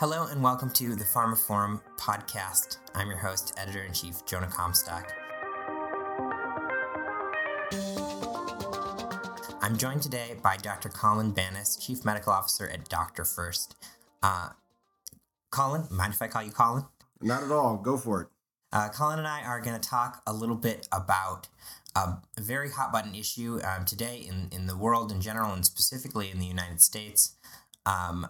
Hello and welcome to the pharmaphorum podcast. I'm your host, editor in chief, Jonah Comstock. I'm joined today by Dr. Colin Banas, Chief Medical Officer at Dr. First. Uh, Colin, mind if I call you Colin? Not at all. Go for it. Uh, Colin and I are going to talk a little bit about a very hot button issue um, today in, in the world in general and specifically in the United States um,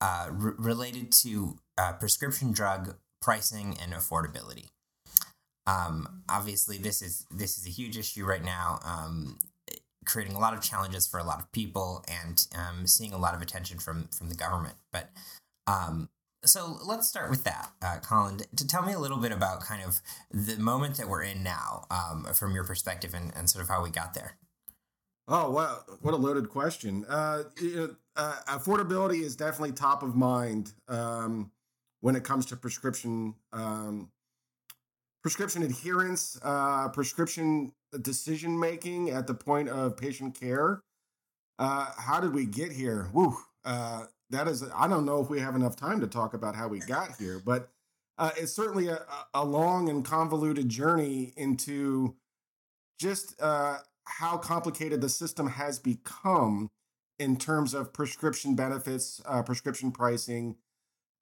uh, related to uh, prescription drug pricing and affordability. Um, obviously, this is this is a huge issue right now, um, creating a lot of challenges for a lot of people and um, seeing a lot of attention from from the government. But um, so let's start with that, uh, Colin. To tell me a little bit about kind of the moment that we're in now, um, from your perspective, and, and sort of how we got there. Oh, wow. What a loaded question. Uh, uh, affordability is definitely top of mind um, when it comes to prescription um, prescription adherence, uh, prescription decision making at the point of patient care. Uh, how did we get here? Woo. Uh, that is, I don't know if we have enough time to talk about how we got here, but uh, it's certainly a, a long and convoluted journey into just uh, how complicated the system has become in terms of prescription benefits, uh, prescription pricing,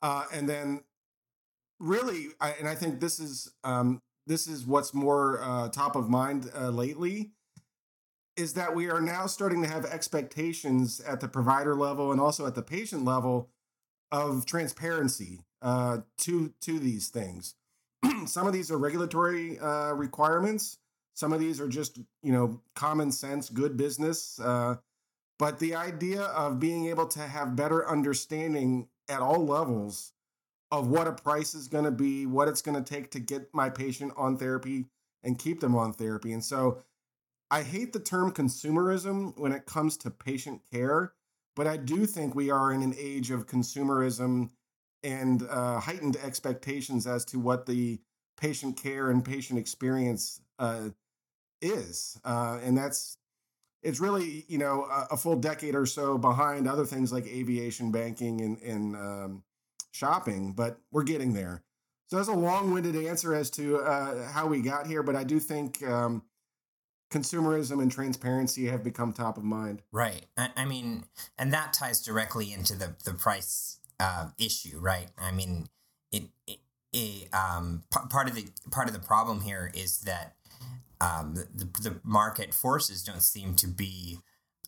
uh, and then really, I, and I think this is um, this is what's more uh, top of mind uh, lately, is that we are now starting to have expectations at the provider level and also at the patient level of transparency uh, to to these things. Some of these are regulatory uh, requirements. Some of these are just you know common sense, good business. But the idea of being able to have better understanding at all levels of what a price is going to be, what it's going to take to get my patient on therapy and keep them on therapy. And so I hate the term consumerism when it comes to patient care, but I do think we are in an age of consumerism and uh, heightened expectations as to what the patient care and patient experience uh, is. Uh, and that's it's really you know a, a, full decade or so behind other things like aviation banking and, and um, shopping but we're getting there. So that's a long-winded answer as to uh, how we got here but i do think um, consumerism and transparency have become top of mind. Right. I, I mean and that ties directly into the, the price uh, issue right? I mean it, it, it um, p- part of the part of the problem here is that um, the, the market forces don't seem to be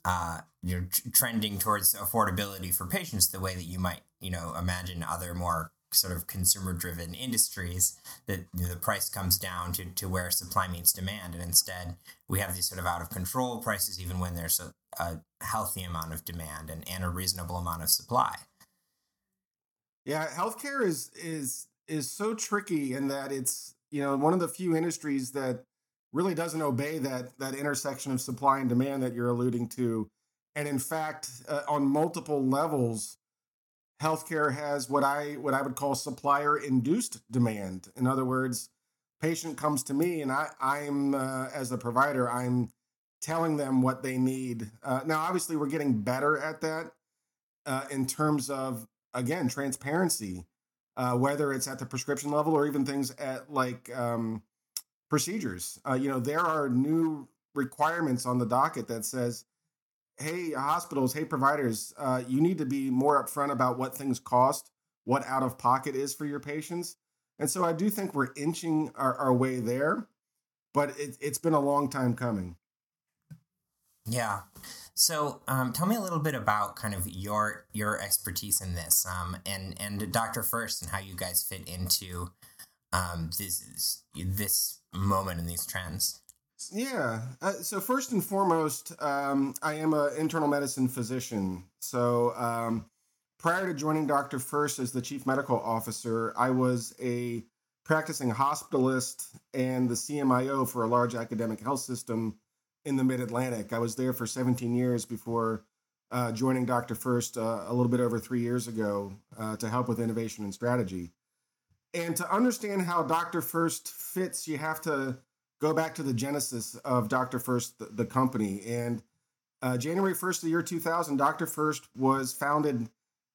uh, you know trending towards affordability for patients the way that you might you know imagine other more sort of consumer driven industries that you know, the price comes down to, to where supply meets demand. And instead we have these sort of out of control prices even when there's a, a healthy amount of demand and, and a reasonable amount of supply. Yeah healthcare is is is so tricky in that it's you know one of the few industries that really doesn't obey that that intersection of supply and demand that you're alluding to. And in fact uh, on multiple levels healthcare has what i what i would call supplier induced demand. In other words patient comes to me and i i'm uh, as a provider i'm telling them what they need. Uh, now obviously we're getting better at that uh, in terms of again transparency uh, whether it's at the prescription level or even things at like um, procedures. Uh, you know, there are new requirements on the docket that says, hey, hospitals, hey, providers, uh, you need to be more upfront about what things cost, what out of pocket is for your patients. And so I do think we're inching our, our way there, but it, it's been a long time coming. Yeah. So, um, tell me a little bit about kind of your your expertise in this, um, and and Doctor First, and how you guys fit into um, this this moment in these trends? Yeah. Uh, so first and foremost, um, I am an internal medicine physician. So um, prior to joining Doctor First as the chief medical officer, I was a practicing hospitalist and the CMIO for a large academic health system in the Mid Atlantic. I was there for 17 years before uh, joining Doctor First uh, a little bit over three years ago uh, to help with innovation and strategy. And to understand how Dr. First fits, you have to go back to the genesis of Dr. First, the, the company. And uh, January 1st, of the year 2000, Dr. First was founded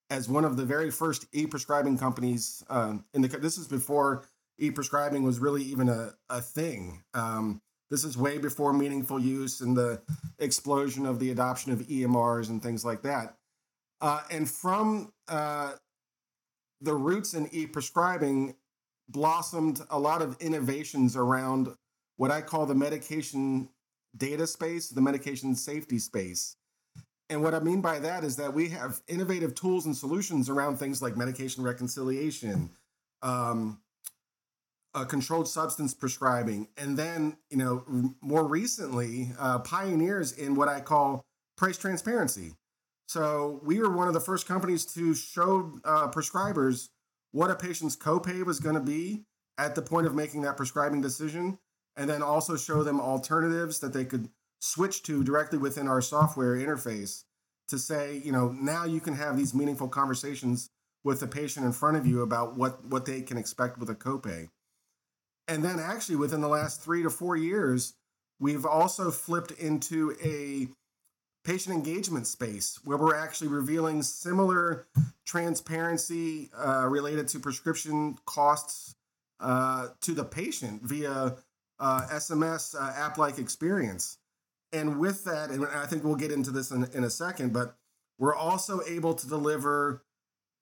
as one of the very first e-prescribing companies um, in the this is before e-prescribing was really even a, a thing um, this is way before meaningful use and the explosion of the adoption of emrs and things like that uh, and from uh, the roots in e-prescribing blossomed a lot of innovations around what i call the medication data space the medication safety space and what I mean by that is that we have innovative tools and solutions around things like medication reconciliation, um, uh, controlled substance prescribing, and then you know more recently uh, pioneers in what I call price transparency. So we were one of the first companies to show uh, prescribers what a patient's copay was going to be at the point of making that prescribing decision, and then also show them alternatives that they could switch to directly within our software interface to say, you know, now you can have these meaningful conversations with the patient in front of you about what what they can expect with a copay. And then actually within the last 3 to 4 years, we've also flipped into a patient engagement space where we're actually revealing similar transparency uh, related to prescription costs uh, to the patient via uh, SMS uh, app like experience. And with that, and I think we'll get into this in, in a second, but we're also able to deliver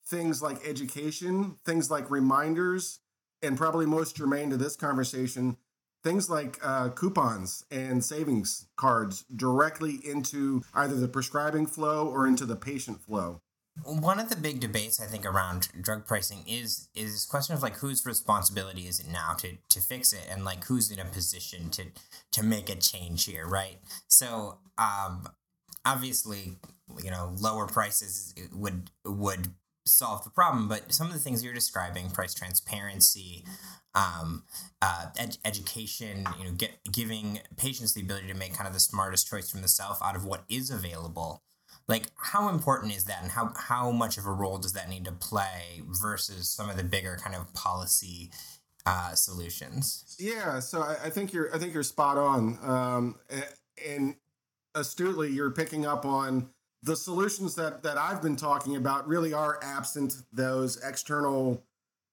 things like education, things like reminders, and probably most germane to this conversation, things like uh, coupons and savings cards directly into either the prescribing flow or into the patient flow. One of the big debates I think around drug pricing is is this question of like whose responsibility is it now to to fix it and like who's in a position to to make a change here, right? So um obviously, you know, lower prices would would solve the problem, but some of the things you're describing, price transparency, um, uh, ed- education, you know, get, giving patients the ability to make kind of the smartest choice from the self out of what is available like how important is that? And how how much of a role does that need to play versus some of the bigger kind of policy uh, solutions? Yeah so I, I, think you're i think you're spot on. Um, and, and astutely you're picking up on the solutions that that i've been talking about really are absent those external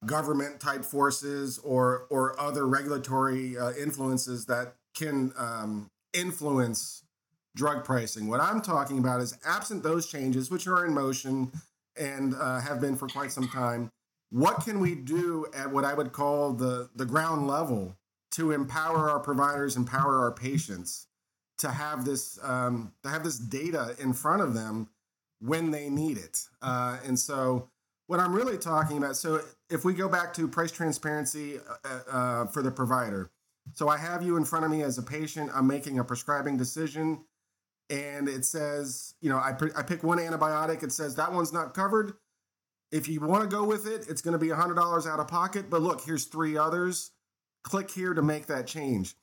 government type forces or or other regulatory uh, influences that can um, influence drug pricing. What I'm talking about is absent those changes, which are in motion and uh, have been for quite some time. What can we do at what I would call the, the ground level to empower our providers, empower our patients to have this um, to have this data in front of them when they need it? Uh, and so, what I'm really talking about. So, if we go back to price transparency uh, uh for the provider, so I have you in front of me as a patient. I'm making a prescribing decision and it says, you know, I, I pick one antibiotic. It says that one's not covered. If you want to go with it, it's going to be $100 out of pocket. But look, here's three others. Click here to make that change.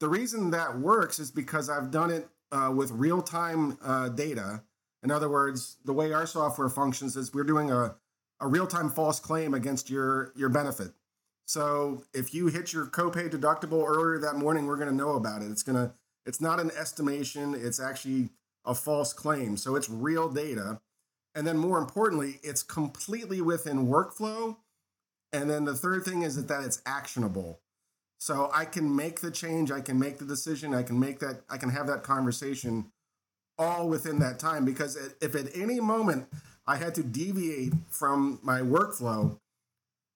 The reason that works is because I've done it uh, with real time uh, data. In other words, the way our software functions is we're doing a, a real time false claim against your, your benefit. So if you hit your copay deductible earlier that morning, we're going to know about it. It's going to it's not an estimation, it's actually a false claim. So it's real data. And then more importantly, it's completely within workflow. And then the third thing is that, that it's actionable. So I can make the change, I can make the decision, I can make that, I can have that conversation all within that time. Because if at any moment I had to deviate from my workflow,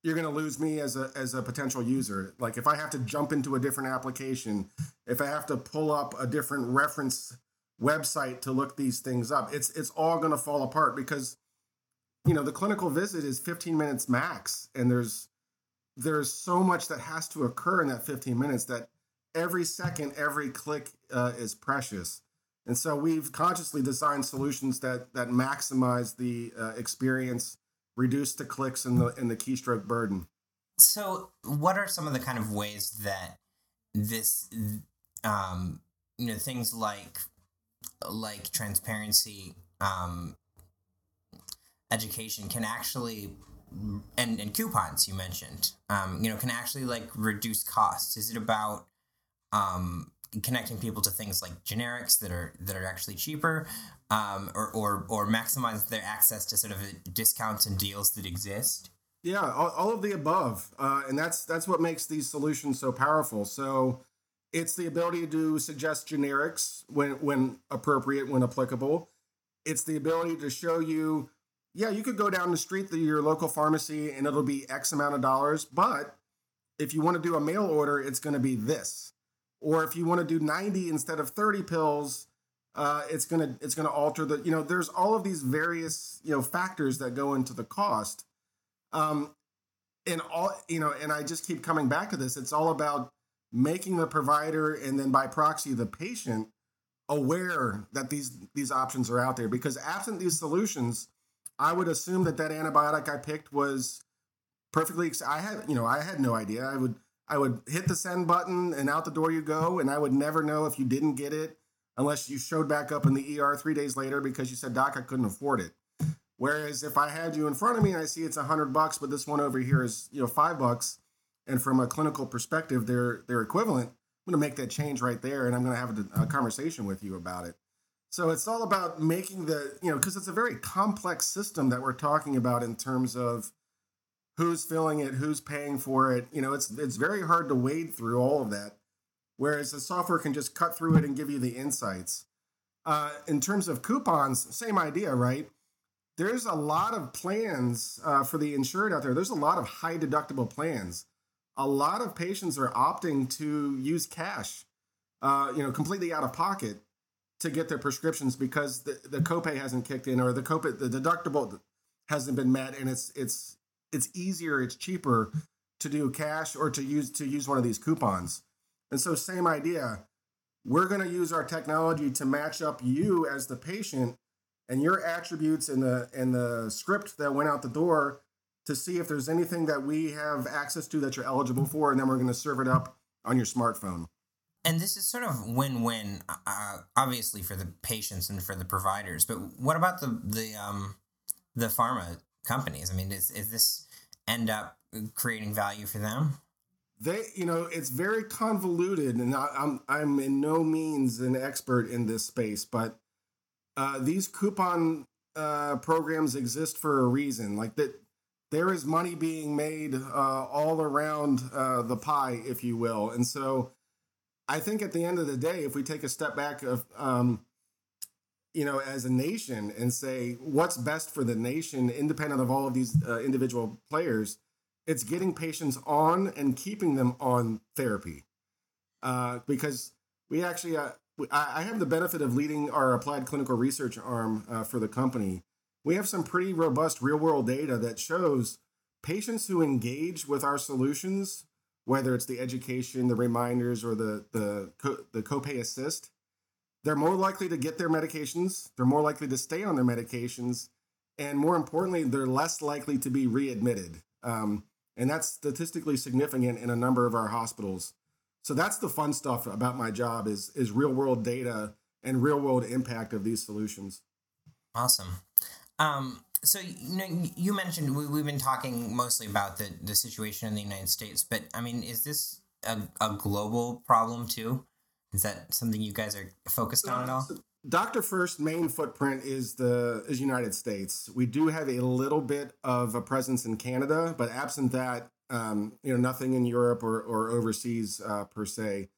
you're going to lose me as a as a potential user. Like if I have to jump into a different application, if I have to pull up a different reference website to look these things up, it's it's all going to fall apart because you know the clinical visit is 15 minutes max, and there's there's so much that has to occur in that 15 minutes that every second, every click uh, is precious. And so we've consciously designed solutions that that maximize the uh, experience reduce the clicks and the and the keystroke burden. So, what are some of the kind of ways that this, um, you know, things like like transparency, um, education can actually and and coupons you mentioned, um, you know, can actually like reduce costs. Is it about um, connecting people to things like generics that are that are actually cheaper, um, or or or maximize their access to sort of discounts and deals that exist. Yeah, all, all of the above, uh, and that's that's what makes these solutions so powerful. So it's the ability to suggest generics when when appropriate, when applicable. It's the ability to show you, yeah, you could go down the street to your local pharmacy and it'll be X amount of dollars, but if you want to do a mail order, it's going to be this. Or if you want to do 90 instead of 30 pills, uh, it's gonna it's gonna alter the you know there's all of these various you know factors that go into the cost. Um and all you know and i just keep coming back to this. It's all about making the provider and then by proxy the patient aware that these these options are out there. Because absent these solutions i would assume that that antibiotic i picked was perfectly i had you know i had no idea i would i would hit the send button and out the door you go and i would never know if you didn't get it unless you showed back up in the er three days later because you said doc i couldn't afford it whereas if i had you in front of me and i see it's a hundred bucks but this one over here is you know five bucks and from a clinical perspective, they're they're equivalent. I'm going to make that change right there, and I'm going to have a, a conversation with you about it. So it's all about making the you know because it's a very complex system that we're talking about in terms of who's filling it, who's paying for it. You know, it's it's very hard to wade through all of that, whereas the software can just cut through it and give you the insights. Uh, in terms of coupons, same idea, right? There's a lot of plans uh, for the insured out there. There's a lot of high deductible plans a lot of patients are opting to use cash, uh, you know, completely out of pocket to get their prescriptions because the, the copay hasn't kicked in or the copay the deductible hasn't been met and it's it's it's easier it's cheaper to do cash or to use to use one of these coupons and so same idea we're going to use our technology to match up you as the patient and your attributes in the in the script that went out the door to see if there's anything that we have access to that you're eligible for, and then we're going to serve it up on your smartphone. And this is sort of win-win, uh, obviously for the patients and for the providers. But what about the the um, the pharma companies? I mean, is is this end up creating value for them? They, you know, it's very convoluted, and I, I'm I'm in no means an expert in this space, but uh, these coupon uh, programs exist for a reason. Like that, there is money being made uh, all around uh, the pie, if you will. And so I think at the end of the day, if we take a step back of, um, you know, as a nation and say what's best for the nation, independent of all of these uh, individual players, it's getting patients on and keeping them on therapy. Uh, because we actually, uh, I have the benefit of leading our applied clinical research arm uh, for the company we have some pretty robust real world data that shows patients who engage with our solutions, whether it's the education, the reminders, or the the the copay assist, they're more likely to get their medications. They're more likely to stay on their medications, and more importantly, they're less likely to be readmitted. Um, and that's statistically significant in a number of our hospitals. So that's the fun stuff about my job is is real world data and real world impact of these solutions. Awesome. Um, so you know, you mentioned we, we've been talking mostly about the the situation in the United States, but I mean, is this a, a global problem too? Is that something you guys are focused on at all? Doctor First main footprint is the is United States. We do have a little bit of a presence in Canada, but absent that, um, you know, nothing in Europe or or overseas uh, per se.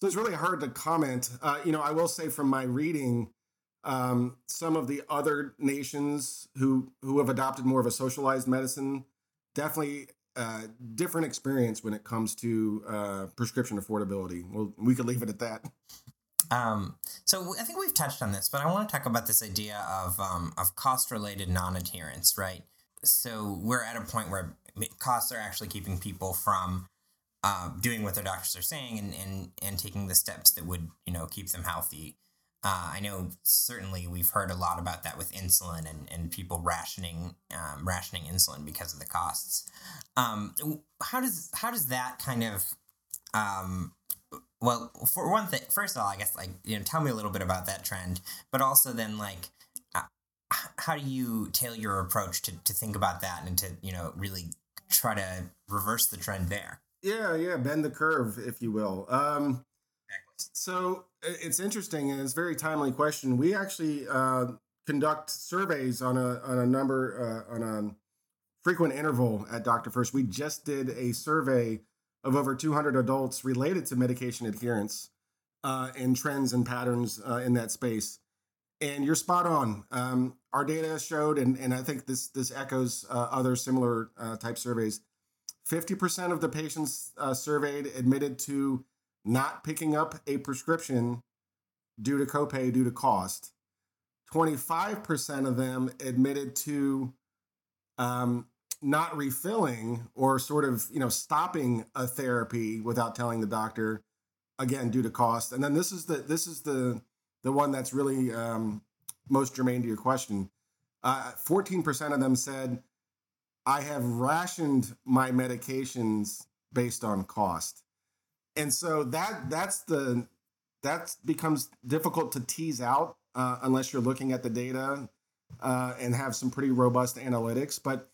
So it's really hard to comment. Uh, you know, I will say from my reading, um, some of the other nations who who have adopted more of a socialized medicine definitely uh, different experience when it comes to uh, prescription affordability. Well, we could leave it at that. Um, so I think we've touched on this, but I want to talk about this idea of um, of cost related non adherence, right? So we're at a point where costs are actually keeping people from uh, doing what their doctors are saying and, and and taking the steps that would you know keep them healthy. Uh, I know certainly we've heard a lot about that with insulin and, and people rationing um, rationing insulin because of the costs. Um, how does how does that kind of um, well for one thing first of all I guess like you know tell me a little bit about that trend, but also then like uh, how do you tailor your approach to to think about that and to you know really try to reverse the trend there? Yeah, yeah, bend the curve, if you will. Um, So it's interesting and it's a very timely question. We actually uh, conduct surveys on a on a number uh, on a frequent interval at Dr. First. We just did a survey of over 200 adults related to medication adherence uh, and trends and patterns uh, in that space. And you're spot on. Um, our data showed, and, and I think this this echoes uh, other similar uh, type surveys. 50% of the patients surveyed admitted to not picking up a prescription due to copay, due to cost. 25% of them admitted to um, not refilling or sort of you know stopping a therapy without telling the doctor again due to cost. And then this is the this is the the one that's really um, most germane to your question. Uh, 14% of them said i have rationed my medications based on cost and so that that's the that becomes difficult to tease out uh, unless you're looking at the data uh, and have some pretty robust analytics. But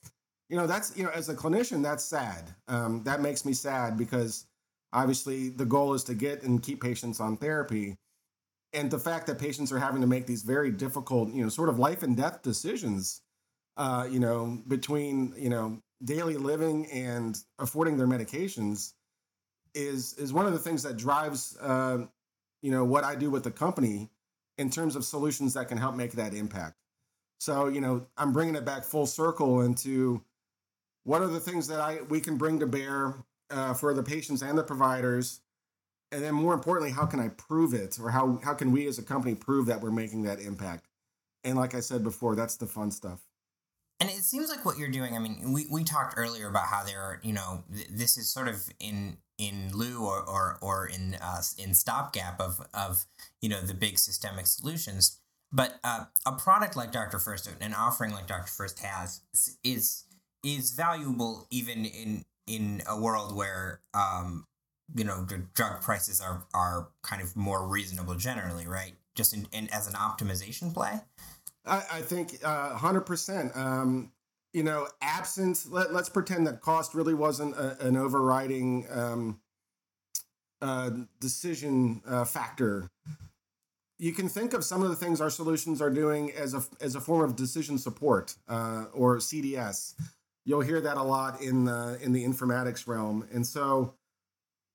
you know that's you know as a clinician that's sad. Um, that makes me sad because obviously the goal is to get and keep patients on therapy. And the fact that patients are having to make these very difficult you know sort of life and death decisions uh, you know between you know daily living and affording their medications is is one of the things that drives uh, you know what i do with the company in terms of solutions that can help make that impact so you know i'm bringing it back full circle into what are the things that I we can bring to bear uh, for the patients and the providers, and then more importantly, how can I prove it, or how how can we as a company prove that we're making that impact? And like I said before, that's the fun stuff. And it seems like what you're doing. I mean, we, we talked earlier about how there are, you know, this is sort of in in lieu or or, or in uh, in stopgap of of you know the big systemic solutions. But uh, a product like Dr. First, an offering like Dr. First has, is is valuable even in in a world where um you know drug prices are are kind of more reasonable generally right just in, in as an optimization play i, I think uh 100% um you know absence. let, let's pretend that cost really wasn't a, an overriding um uh decision uh, factor you can think of some of the things our solutions are doing as a as a form of decision support uh, or CDS you'll hear that a lot in the in the informatics realm and so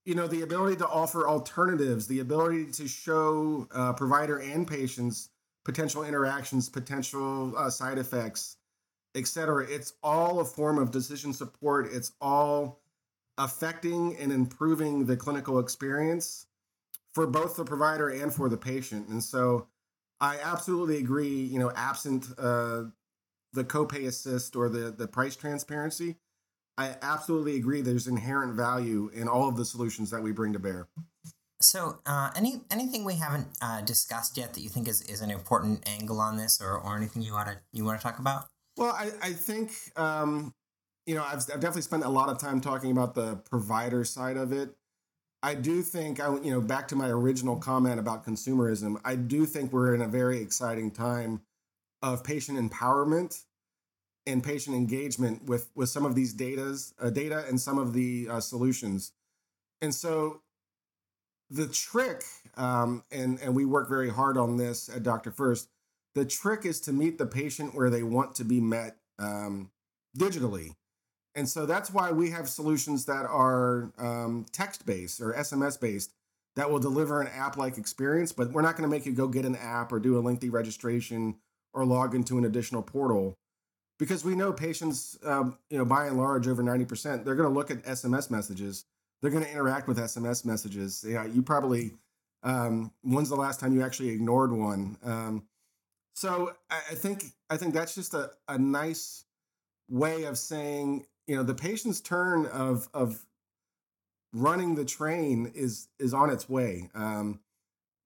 you know the ability to offer alternatives the ability to show uh, provider and patients potential interactions potential uh, side effects etc it's all a form of decision support it's all affecting and improving the clinical experience for both the provider and for the patient and so i absolutely agree you know absent uh, the copay assist or the the price transparency, I absolutely agree. There's inherent value in all of the solutions that we bring to bear. So, uh, any anything we haven't uh, discussed yet that you think is, is an important angle on this, or, or anything you want to you want to talk about? Well, I I think um, you know I've, I've definitely spent a lot of time talking about the provider side of it. I do think I you know back to my original comment about consumerism. I do think we're in a very exciting time of patient empowerment and patient engagement with with some of these data's uh, data and some of the uh, solutions and so the trick um, and and we work very hard on this at dr first the trick is to meet the patient where they want to be met um, digitally and so that's why we have solutions that are um, text based or sms based that will deliver an app like experience but we're not going to make you go get an app or do a lengthy registration or log into an additional portal because we know patients, um, you know, by and large, over 90%, they're going to look at SMS messages. They're going to interact with SMS messages. Yeah, you probably, um, when's the last time you actually ignored one? Um, so I, think I think that's just a, a nice way of saying, you know, the patient's turn of of running the train is is on its way. Um,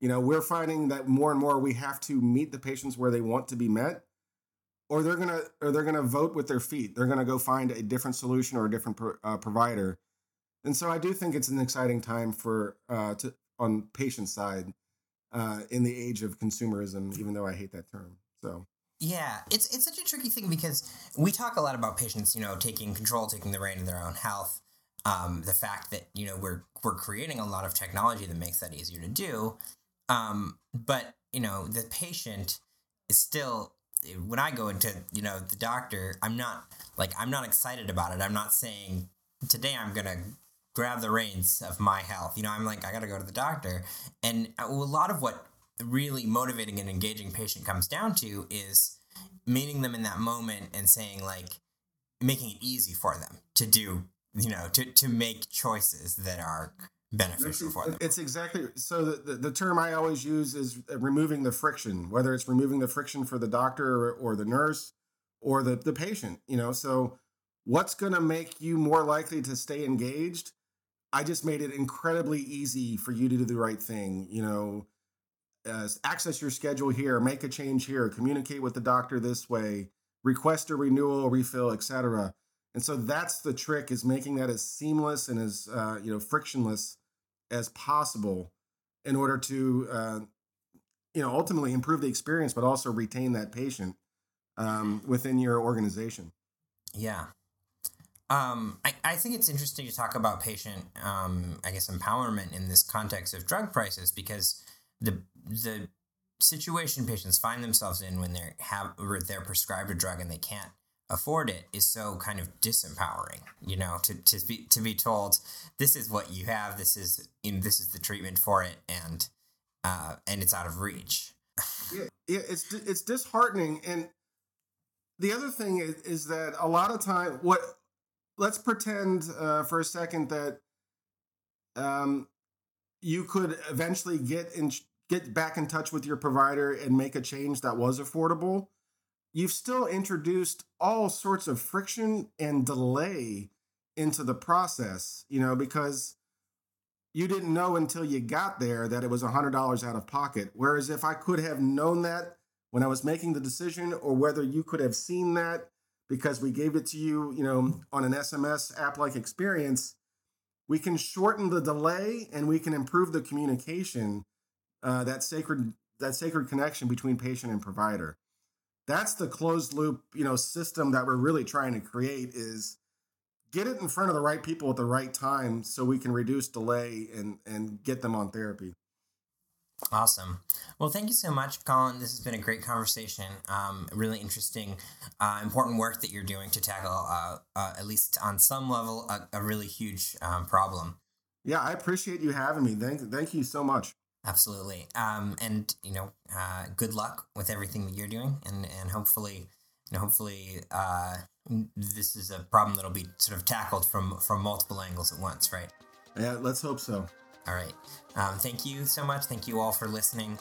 you know, we're finding that more and more we have to meet the patients where they want to be met, or they're gonna or they're gonna vote with their feet. They're gonna go find a different solution or a different pro, uh, provider. And so I do think it's an exciting time for uh, to on patient side uh, in the age of consumerism, even though I hate that term. So. Yeah, it's it's such a tricky thing because we talk a lot about patients, you know, taking control, taking the reign of their own health. um, the fact that you know we're we're creating a lot of technology that makes that easier to do. Um, but you know the patient is still when I go into you know the doctor, I'm not like I'm not excited about it. I'm not saying today I'm gonna grab the reins of my health. You know, I'm like I gotta go to the doctor, and uh, a lot of what really motivating and engaging patient comes down to is meeting them in that moment and saying like making it easy for them to do you know to to make choices that are beneficial for them. it's exactly so the, the, the, term i always use is uh, removing the friction whether it's removing the friction for the doctor or, or the nurse or the, the patient you know? So what's going to make you more likely to stay engaged i just made it incredibly easy for you to do the right thing you know? Uh, access your schedule here make a change here communicate with the doctor this way request a renewal refill etc and so that's the trick is making that as seamless and as uh, you know frictionless as possible in order to uh, you know ultimately improve the experience but also retain that patient um, within your organization. Yeah um, I, I think it's interesting to talk about patient um, i guess empowerment in this context of drug prices because the the situation patients find themselves in when they're have or they're prescribed a drug and they can't afford it is so kind of disempowering you know to, to be to be told this is what you have. This is in this is the treatment for it and uh and it's out of reach. Yeah, yeah it's it's disheartening. And the other thing is, is that a lot of time what let's pretend uh, for a second that um you could eventually get in get back in touch with your provider and make a change that was affordable you've still introduced all sorts of friction and delay into the process, you know, because you didn't know until you got there that it was $100 out of pocket. Whereas if I could have known that when I was making the decision, or whether you could have seen that because we gave it to you, you know, on an SMS app like experience, we can shorten the delay and we can improve the communication, uh, that sacred that sacred connection between patient and provider. That's the closed loop you know system that we're really trying to create is get it in front of the right people at the right time so we can reduce delay and and get them on therapy awesome. Well thank you so much colin. This has been a great conversation. Um, really interesting uh, important work that you're doing to tackle uh, uh, at least on some level a, a really huge um, problem. Yeah i appreciate you having me. Thank, thank you so much. Absolutely. Um, and you know, uh, good luck with everything that you're doing, and and hopefully, you know, hopefully, uh, this is a problem that'll be sort of tackled from from multiple angles at once, right? Yeah, let's hope so. All right. Um, thank you so much. Thank you all for listening.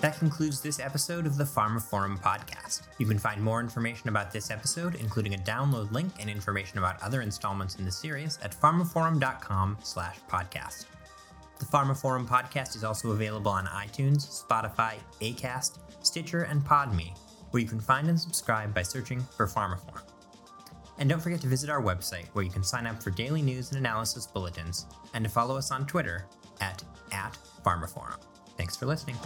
That concludes this episode of the pharmaphorum podcast. You can find more information about this episode, including a download link and information about other installments in the series at pharmaphorum.com slash podcast. The pharmaphorum podcast is also available on iTunes, Spotify, Acast, Stitcher, and Podme, where you can find and subscribe by searching for pharmaphorum. And don't forget to visit our website, where you can sign up for daily news and analysis bulletins, and to follow us on Twitter at, at. Thanks for listening.